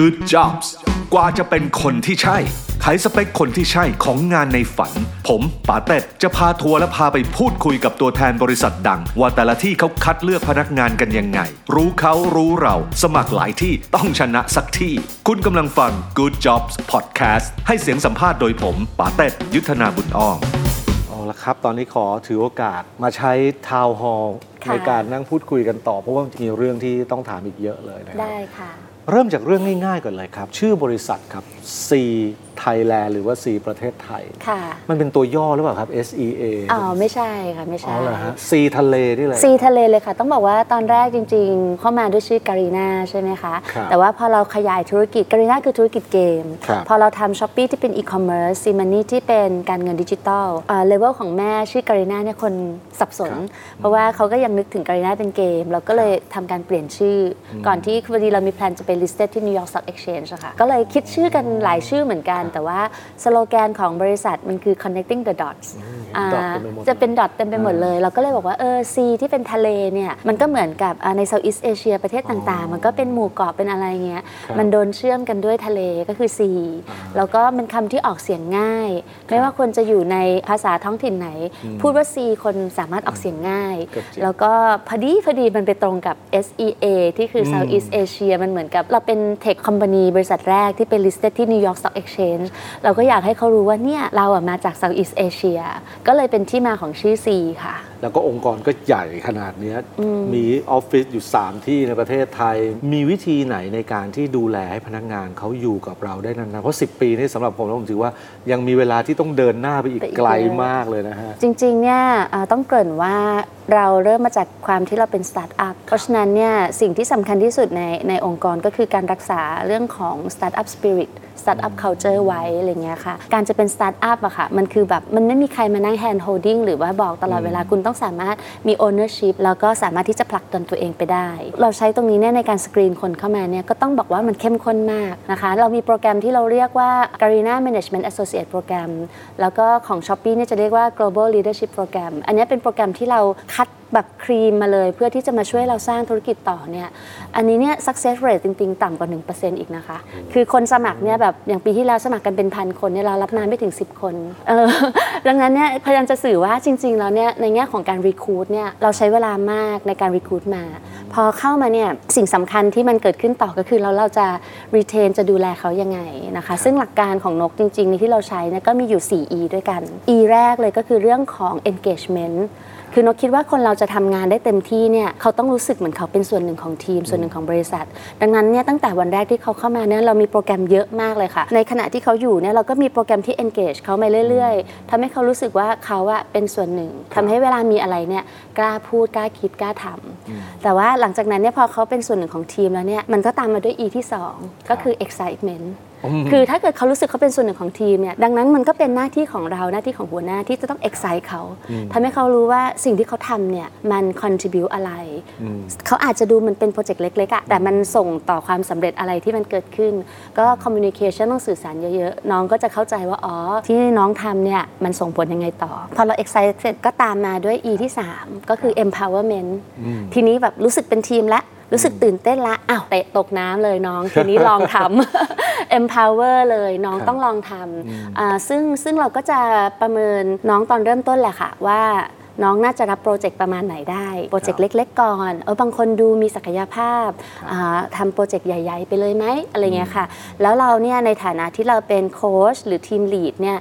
Good jobs กว่าจะเป็นคนที่ใช่ ไขสเปคคนที่ใช่ของงานในฝัน ผมป๋าเต็ดจะพาทัวร์และพาไปพูดคุยกับตัวแทนบริษัทดัง ว่าแต่ละที่เขาคัดเลือกพนักงานกันยังไง รู้เขารู้เรา สมัครหลายที่ต้องชนะสักที่ คุณกำลังฟัง Good Jobs Podcast ให้เสียงสัมภาษณ์โดยผมป๋าเต็ดยุทธนาบุญอ้อมเอาละครับ ตอนนี้ขอถือโอกาสมาใช้ทาวน์ฮอลล์ค่ะในการนั่งพูดคุยกันต่อ เพราะว่ามีเรื่องที่ต้องถามอีกเยอะเลยนะครับ ได้ค่ะ เริ่มจากเรื่องง่ายๆก่อนเลยครับ ชื่อบริษัทครับ Sea Thailand หรือว่า Sea ประเทศไทย ค่ะ มันเป็นตัวย่อหรือเปล่าครับ S E A อ๋อไม่ใช่ค่ะ ไม่อ๋ใช่ อเหรอฮะ sea ทะเลนี่เลย seaทะเลเลยค่ะ ต้องบอกว่าตอนแรกจริง ๆ เข้ามาด้วยชื่อ Garena ใช่ไหมคะ ครับแต่ว่าพอเราขยายธุรกิจ Garena คือธุรกิจเกม ครับพอเราทำ Shopee ที่เป็น e-commerce SeaMoney ที่เป็นการเงินดิจิตอล level ของแม่ชื่อ Garena เนี่ยคนสับสน เพราะว่าเขาก็ยังนึกถึง Garena เป็นเกม เราก็เลยทำการเปลี่ยนชื่ออก่อนที่พอดีเรามี plan จะไป listed ที่ New York Stock Exchange อะค่ะก็เลยคิดชื่อกันหลายชื่อเหมือนกันแต่ว่าสโลแกนของบริษัทมันคือ connecting the dots อ่า dot เต็มไปหมดจะเป็น dot เต็มไปหมดเลย เราก็เลยบอกว่าเออ sea ที่เป็นทะเลเนี่ยมันก็เหมือนกับอ่าใน Southeast Asia ประเทศต่างๆ มันก็เป็นหมู่เกาะเป็นอะไรเงี้ยครับมันโดนเชื่อมกันด้วยทะเลก็คือ sea แล้วก็เป็นคำที่ออกเสียงง่าย ไม่ว่าคนจะอยู่ในภาษาท้องถิ่นไหน พูดว่า sea คนสามารถออกเสียงง่ายก็จริงแล้วก็พอดีพอดีมันไปตรงกับ SEA ที่คือ Southeast Asia มันเหมือนกับเราเป็นเทคคอมพานีบริษัทแรกที่เป็น listed ที่ New York Stock Exchange เราก็อยากให้เขารู้ว่าเนี่ยเราอะมาจาก Southeast Asia ก็เลยเป็นที่มาของชื่อ C ค่ะ แล้วก็องค์กรก็ใหญ่ขนาดเนี้ยมีออฟฟิศอยู่ 3 ที่ในประเทศไทย มีวิธีไหนในการที่ดูแลให้พนักงานเขาอยู่กับเราได้นานๆ เพราะ 10 ปีนี่สำหรับผมแล้วผมถือว่ายังมีเวลาที่ต้องเดินหน้าไปอีกไปอีกไกลเยอะมากเลยนะฮะ จริงๆเนี่ยเอ่อต้องเกริ่นว่า เราเริ่มมาจากความที่เราเป็นสตาร์ทอัพ เพราะฉะนั้นเนี่ยสิ่งที่สำคัญที่สุดในในองค์กรก็คือการรักษาเรื่องของสตาร์ทอัพสปิริตสตาร์ทอัพ culture ไว้อะไรเงี้ยค่ะ การจะเป็นสตาร์ทอัพอะค่ะ มันคือแบบ มันไม่มีใครมานั่ง hand holding หรือว่าบอกตลอดเวลาคุณต้องสามารถมี ownership แล้วก็สามารถที่จะผลักดันตัวเองไปได้ เราใช้ตรงนี้เนี่ยในการสกรีนคนเข้ามาเนี่ยก็ต้องบอกว่ามันเข้มข้นมากนะคะ เรามีโปรแกรมที่เราเรียกว่า Garena Management Associate Program แล้วก็ของ s h อ p e e เนี่ยจะเรียกว่า Global Leadership Program อันนี้เป็นโปรแกรมที่เราคัดแบบครีมมาเลย เพื่อที่จะมาช่วยเราสร้างธุรกิจต่อเนี่ยอันนี้เนี่ย success rate จริง ๆ ต่ำกว่า 1%อีกนะคะ คือคนสมัครเนี่ยแบบอย่างปีที่แล้วสมัครกันเป็นพันคนเนี่ยเรารับมาไม่ถึง 10 คนเออดังนั้นเนี่ยพยายามจะสื่อว่าจริง ๆ แล้วเนี่ยในแง่ของการ recruit เนี่ยเราใช้เวลามากในการ recruit มา พอเข้ามาเนี่ยสิ่งสำคัญที่มันเกิดขึ้นต่อก็คือเราเราจะ retain จะดูแลเขายังไงนะคะ ซึ่งหลักการของนกจริงๆในที่เราใช้เนี่ยก็มีอยู่ 4 E ด้วยกัน E แรกเลยก็คือเรื่องของ engagement คือนกคิดว่าคนเราจะทำงานได้เต็มที่เนี่ยเขาต้องรู้สึกเหมือนเขาเป็นส่วนหนึ่งของทีม ส่วนหนึ่งของบริษัท ดังนั้นเนี่ยตั้งแต่วันแรกที่เขาเข้ามาเนี่ยเรามีโปรแกรมเยอะมากเลยค่ะ ในขณะที่เขาอยู่เนี่ยเราก็มีโปรแกรมที่ engage เขามาเรื่อย ๆทำให้เขารู้สึกว่าเขาอะเป็นส่วนหนึ่งทำให้เวลามีอะไรเนี่ยกล้าพูดกล้าคิดกล้าทำแต่ว่าหลังจากนั้นเนี่ยพอเขาเป็นส่วนหนึ่งของทีมแล้วเนี่ยมันก็ตามมาด้วย E ที่สองก็คือ excitement คือถ้าเกิดเขารู้สึกเขาเป็นส่วนหนึ่งของทีมเนี่ยดังนั้นมันก็เป็นหน้าที่ของเราหน้าที่ของหัวหน้าที่จะต้อง excite เขาทำให้เขารู้ว่าสิ่งที่เขาทำเนี่ยมัน contribute อะไร เขาอาจจะดูมันเป็นโปรเจกต์เล็กๆอะแต่มันส่งต่อความสำเร็จอะไรที่มันเกิดขึ้น ก็ communication ต้องสื่อสารเยอะๆ น้องก็จะเข้าใจว่า อ๋อ ที่น้องทำเนี่ยมันส่งผลยังไงต่อ พอเรา excite เสร็จก็ตามมาด้วย E ที่ 3 ก็คือ empowerment ทีนี้แบบรู้สึกเป็นทีมละ รู้สึกตื่นเต้นละอ้าวเตะตกน้ำเลยน้อง ทีนี้ลองทำ empower เลยน้องครับต้องลองทำอ่าซึ่งซึ่งเราก็จะประเมินน้องตอนเริ่มต้นแหละค่ะว่าน้องน่าจะรับโปรเจกต์ประมาณไหนได้ โปรเจกต์เล็ก ๆ ก่อนเออบางคนดูมีศักยภาพอ่าทำโปรเจกต์ใหญ่ ๆ ไปเลยไหมอะไรเงี้ยค่ะ แล้วเราเนี่ยในฐานะที่เราเป็นโค้ชหรือทีมลีดเนี่ย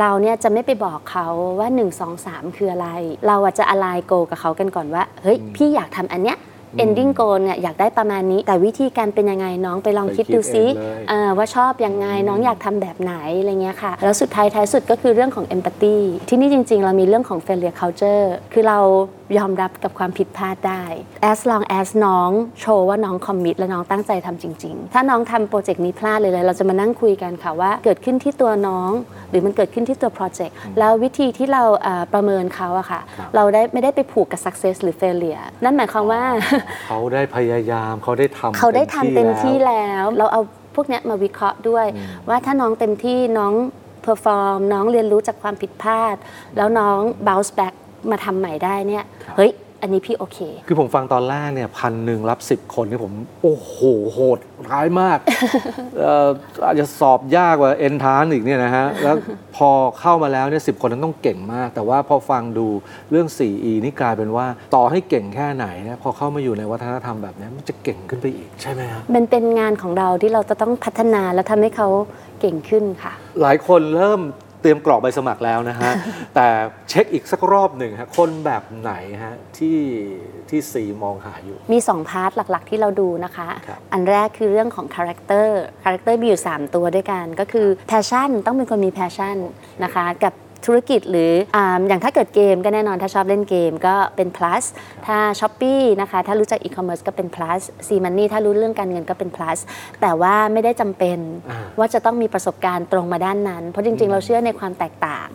เราเนี่ยจะไม่ไปบอกเขาว่า 1 2 3 คืออะไร เราอาจจะ align goal กับเขากันก่อนว่า เฮ้ย พี่อยากทำอันเนี้ย ending goal เนี่ยอยากได้ประมาณนี้ แต่วิธีการเป็นยังไงน้องไปลองไปคิดคิดดูซิเองเลยเอ่อว่าชอบยังไงน้องอยากทำแบบไหนอะไรเงี้ยค่ะ แล้วสุดท้ายท้ายสุดก็คือเรื่องของ empathy ที่นี่จริง ๆ เรามีเรื่องของ failure culture คือเรา ยอมรับกับความผิดพลาดได้ as long as น้องโชว์ว่าน้อง commit และน้องตั้งใจทำจริง ๆ ถ้าน้องทำโปรเจกต์นี้พลาดเลยเลย เราจะมานั่งคุยกันค่ะว่า เกิดขึ้นที่ตัวน้อง หรือมันเกิดขึ้นที่ตัวโปรเจกต์แล้ววิธีที่เราเอ่อประเมินเขาอะค่ะ เราได้ไม่ได้ไปผูกกับ success หรือ failure นั่นหมายความว่า เขาได้พยายามเขาได้ทำเขาได้ทำเต็มที่แล้วแล้วเราเอาพวกเนี้ยมาวิเคราะห์ด้วย ว่าถ้าน้องเต็มที่น้อง perform น้องเรียนรู้จากความผิดพลาด แล้วน้อง bounce back มาทำใหม่ได้เนี่ยเฮ้ย อันนี้พี่โอเค คือผมฟังตอนแรกเนี่ยพันหนึ่งรับสิบคนนี่ผม โอ้โห โหดร้ายมาก เอ่ออาจจะสอบยากกว่าเอ็นทานอีกเนี่ยนะฮะ แล้วพอเข้ามาแล้วเนี่ยสิคนนั้นต้องเก่งมาก แต่ว่าพอฟังดูเรื่อง 4E นี่กลายเป็นว่าต่อให้เก่งแค่ไหนเนี่ยพอเข้ามาอยู่ในวัฒนธรรมแบบนี้มันจะเก่งขึ้นไปอีกใช่ไหมครับมันเป็นงานของเราที่เราจะต้องพัฒนาและทำให้เขาเก่งขึ้นค่ะ หลายคนเริ่ม เตรียมกรอกใบสมัครแล้วนะฮะ แต่เช็คอีกสักรอบหนึ่งฮะคนแบบไหนฮะที่ที่ Sea มองหาอยู่ มี 2 part หลักๆ ที่เราดูนะคะ ครับ อันแรกคือเรื่องของ character character มีอยู่ 3 ตัวด้วยกัน ก็คือ passion ต้องเป็นคนมี passion นะคะ กับ ธุรกิจหรืออาอย่างถ้าเกิดเกมก็แน่นอนถ้าชอบเล่นเกมก็เป็น plus ถ้า Shopee นะคะถ้ารู้จัก e-commerce ก็เป็น plus SeaMoney ถ้ารู้เรื่องการเงินก็เป็น plus แต่ว่าไม่ได้จำเป็นอ่าว่าจะต้องมีประสบการณ์ตรงมาด้านนั้น เพราะจริง ๆ เราเชื่อในความแตกต่าง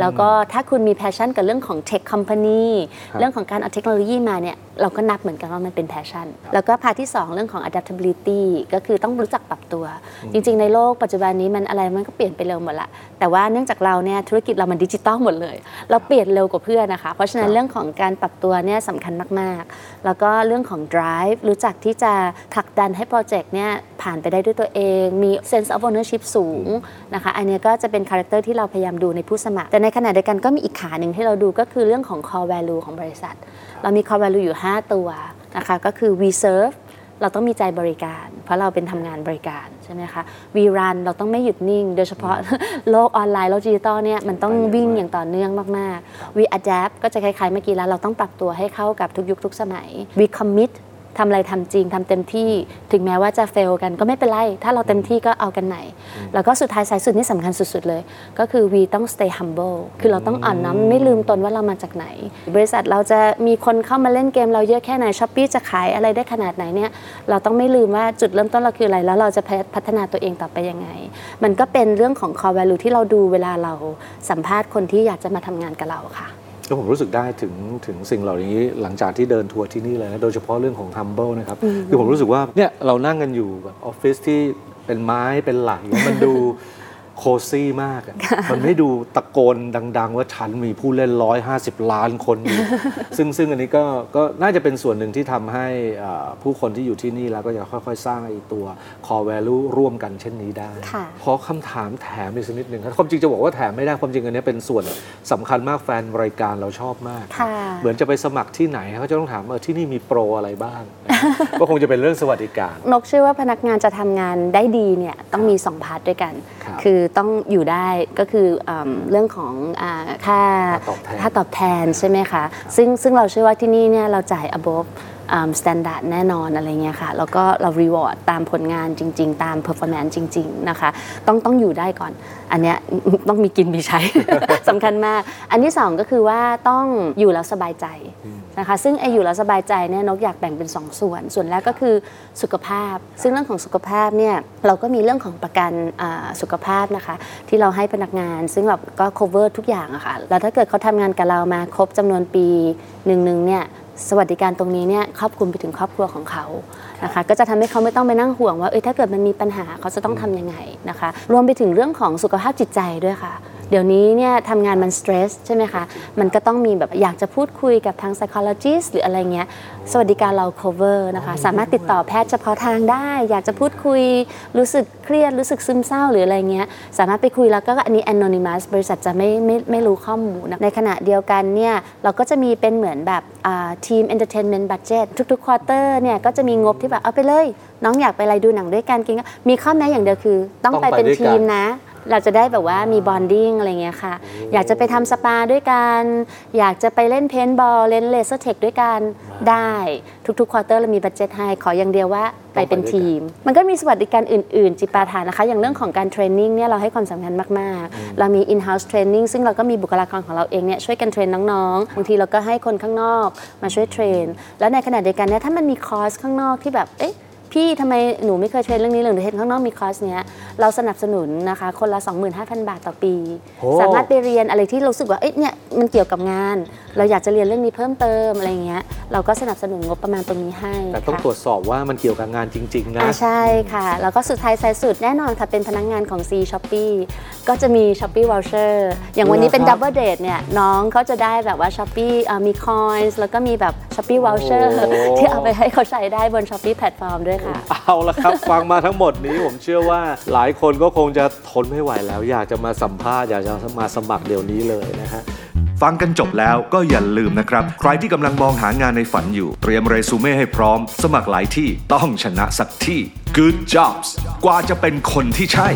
แล้วก็ถ้าคุณมี passion กับเรื่องของ tech company ครับเรื่องของการเอาเทคโนโลยีมาเนี่ยเราก็นับเหมือนกันว่ามันเป็น passion แล้วก็ part ที่ 2 เรื่องของ adaptability ก็คือต้องรู้จักปรับตัว จริง ๆ ในโลกปัจจุบันนี้มันอะไรมันก็เปลี่ยนไปเร็วหมดละแต่ว่าเนื่องจากเราเนี่ยธุรกิจเรามันดิจิตอลหมดเลย เราเปลี่ยนเร็วกว่าเพื่อนนะคะ เพราะฉะนั้นเรื่องของการปรับตัวเนี่ยสำคัญมาก ๆ แล้วก็เรื่องของ drive รู้จักที่จะผลักดันให้โปรเจกต์เนี่ยผ่านไปได้ด้วยตัวเอง มี sense of ownership สูงนะคะ อันเนี้ยก็จะเป็น character ที่เราพยายามดูในผู้สมัคร แต่ในขณะเดียวกันก็มีอีกขาหนึ่งที่เราดูก็คือเรื่องของ core value ของบริษัท เรามี core value อยู่ 5 ตัวนะคะ ก็คือ we serve เราต้องมีใจบริการ เพราะเราเป็นทำงานบริการใช่ไหมคะ we run เราต้องไม่หยุดนิ่ง โดยเฉพาะโลกออนไลน์โลกดิจิตอลเนี่ยมันต้องวิ่งอย่างต่อเนื่องมากๆ we adapt ก็จะคล้ายๆเมื่อกี้แล้วเราต้องปรับตัวให้เข้ากับทุกยุคทุกสมัย we commit ทำอะไรทำจริงทำเต็มที่ถึงแม้ว่าจะเฟลกันก็ไม่เป็นไร ถ้าเราเต็มที่ก็เอากันใหม่ แล้วก็สุดท้ายสายสุดนี่สำคัญสุด ๆ เลย ก็คือ we ต้อง stay humble คือเราต้องอ่อนน้อมไม่ลืมตนว่าเรามาจากไหน บริษัทเราจะมีคนเข้ามาเล่นเกมเราเยอะแค่ไหนช้อปปี้จะขายอะไรได้ขนาดไหนเนี่ยเราต้องไม่ลืมว่าจุดเริ่มต้นเราคืออะไร แล้วเราจะพัฒนาตัวเองต่อไปยังไง มันก็เป็นเรื่องของ core value ที่เราดูเวลาเราสัมภาษณ์คนที่อยากจะมาทำงานกับเราค่ะ ก็ผมรู้สึกได้ถึงถึงสิ่งเหล่านี้หลังจากที่เดินทัวร์ที่นี่เลยนะโดยเฉพาะเรื่องของ humble นะครับคือผมรู้สึกว่าเนี่ยเรานั่งกันอยู่แบบออฟฟิศที่เป็นไม้เป็นหลังมันดู โคซี่มากอะมันไม่ดูตะโกนดัง ๆ ว่าฉันมีผู้เล่น150ล้านคนอยู่ซึ่งซึ่งอันนี้ก็ก็น่าจะเป็นส่วนหนึ่งที่ทำให้อ่าผู้คนที่อยู่ที่นี่แล้วก็จะค่อย ๆ สร้างไอ้ตัว core value ร่วมกันเช่นนี้ได้ค่ะขอคำถามแถมอีกสักนิดหนึ่งครับความจริงจะบอกว่าแถมไม่ได้ความจริงอันนี้เป็นส่วนสำคัญมากแฟนรายการเราชอบมากค่ะเหมือนจะไปสมัครที่ไหนเขาจะต้องถามว่าที่นี่มีโปรอะไรบ้าง ก็คงจะเป็นเรื่องสวัสดิการ นกเชื่อว่าพนักงานจะทำงานได้ดีเนี่ยต้องมี2 part ด้วยกันครับคือต้องอยู่ได้ก็คืออเรื่องของอาค่าค่าตอบแทนค่าตอบแทนใช่ไหมคะซึ่งซึ่งเราเชื่อว่าที่นี่เนี่ยเราจ่าย above สแตนดาร์ดแน่นอนอะไรเงี้ยค่ะแล้วก็เรา reward ตามผลงานจริง ๆ ตาม performance จริง ๆ นะคะ ต้องต้องอยู่ได้ก่อน อันเนี้ยต้องมีกินมีใช้ สำคัญมาก อันที่สองก็คือว่าต้องอยู่แล้วสบายใจนะคะซึ่งไออยู่แล้วสบายใจเนี่ยนกอยากแบ่งเป็นสองส่วน ส่วนแรกก็คือสุขภาพ ซึ่งเรื่องของสุขภาพเนี่ยเราก็มีเรื่องของประกันสุขภาพนะคะที่เราให้พนักงาน ซึ่งแบบก็ cover ทุกอย่างอะค่ะแล้วถ้าเกิดเขาทำงานกับเรามาครบจำนวนปีหนึ่งๆเนี่ย สวัสดิการตรงนี้เนี่ยครอบคลุมไปถึงครอบครัวของเขานะคะก็จะทำให้เขาไม่ต้องไปนั่งห่วงว่าเอ้ยถ้าเกิดมันมีปัญหาเขาจะต้องทำยังไงนะคะ รวมไปถึงเรื่องของสุขภาพจิตใจด้วยค่ะ เดี๋ยวนี้เนี่ยทำงานมันสเตรสใช่ไหมคะ มันก็ต้องมีแบบอยากจะพูดคุยกับทาง psychologist หรืออะไรเงี้ย สวัสดิการเรา cover นะคะ สามารถติดต่อแพทย์เฉพาะทางได้ อยากจะพูดคุยรู้สึกเครียดรู้สึกซึมเศร้าหรืออะไรเงี้ย สามารถไปคุยแล้วก็อันนี้ anonymous บริษัทจะไม่ไม่ไม่รู้ข้อมูลนะในขณะเดียวกันเนี่ยเราก็จะมีเป็นเหมือนแบบทีม entertainment budget ทุกๆ quarter เนี่ยก็จะมีงบที่แบบเอาไปเลย น้องอยากไปอะไรดูหนังด้วยกันกินก็มีข้อแม้อย่างเดียวคือ ต้องต้องไปไปเป็นด้วยกันทีมนะ เราจะได้แบบว่ามี bonding อะไรเงี้ยค่ะ อยากจะไปทำสปาด้วยกัน อยากจะไปเล่นเพนบอลเล่น laser tag ด้วยกันได้ทุกๆ quarter เรามี budget ให้ ขออย่างเดียวว่าไปเป็นทีม มันก็มีสวัสดิการอื่น ๆ จิปาถะนะคะ อย่างเรื่องของการ training เนี่ยเราให้ความสำคัญมาก ๆ เรามี in-house training ซึ่งเราก็มีบุคลากรของเราเองเนี่ยช่วยกัน train น้องๆบางทีเราก็ให้คนข้างนอกมาช่วยเทรน แล้วในขณะเดียวกันเนี่ยถ้ามันมีคอร์สข้างนอกที่แบบเอ๊ะ พี่ทำไมหนูไม่เคยเทรนเรื่องนี้เลยหนูเห็นข้างนอกมีคอร์สเนี้ยเราสนับสนุนนะคะ คนละ 25,000 บาทต่อปีโอ้สามารถไปเรียนอะไรที่รู้สึกว่าเอ้ยเนี่ยมันเกี่ยวกับงานเราอยากจะเรียนเรื่องนี้เพิ่มเติมอะไรเงี้ยเราก็สนับสนุนงบประมาณตรงนี้ให้แต่ต้องค่ะตรวจสอบว่ามันเกี่ยวกับงานจริง ๆ นะอ่าใช่ค่ะ แล้วก็สุดท้ายสายสุดแน่นอนค่ะ เป็นพนักงานของ C Shopee ก็จะมี Shopee Voucher อย่างวันนี้เป็นเหรอครับ Double Date เนี่ยน้องเขาจะได้แบบว่า Shopee อ่ามี Coins แล้วก็มีแบบ Shopee Voucher โอ้ที่เอาไปให้เขาใช้ได้บน Shopee แพลตฟอร์มด้วยค่ะ เอาละครับ ฟังมาทั้งหมดนี้ผมเชื่อว่าหลายคนก็คงจะทนไม่ไหวแล้ว อยากจะมาสัมภาษณ์อยากจะมาสมัครเดี๋ยวนี้เลยนะฮะ ฟังกันจบแล้วก็อย่าลืมนะครับ ใครที่กำลังมองหางานในฝันอยู่ เตรียมเรซูเม่ให้พร้อม สมัครหลายที่ต้องชนะสักที่ Good jobs กว่าจะเป็นคนที่ใช่